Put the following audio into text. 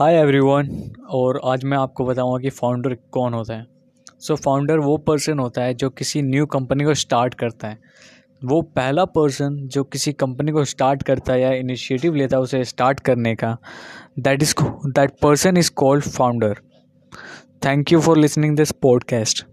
Hi everyone और आज मैं आपको बताऊँगा कि फाउंडर कौन होता है। सो so, फाउंडर वो पर्सन होता है जो किसी न्यू कंपनी को स्टार्ट करता है। वो पहला पर्सन जो किसी कंपनी को स्टार्ट करता है या इनिशिएटिव लेता है उसे स्टार्ट करने का that is that person is called founder thank you for listening this podcast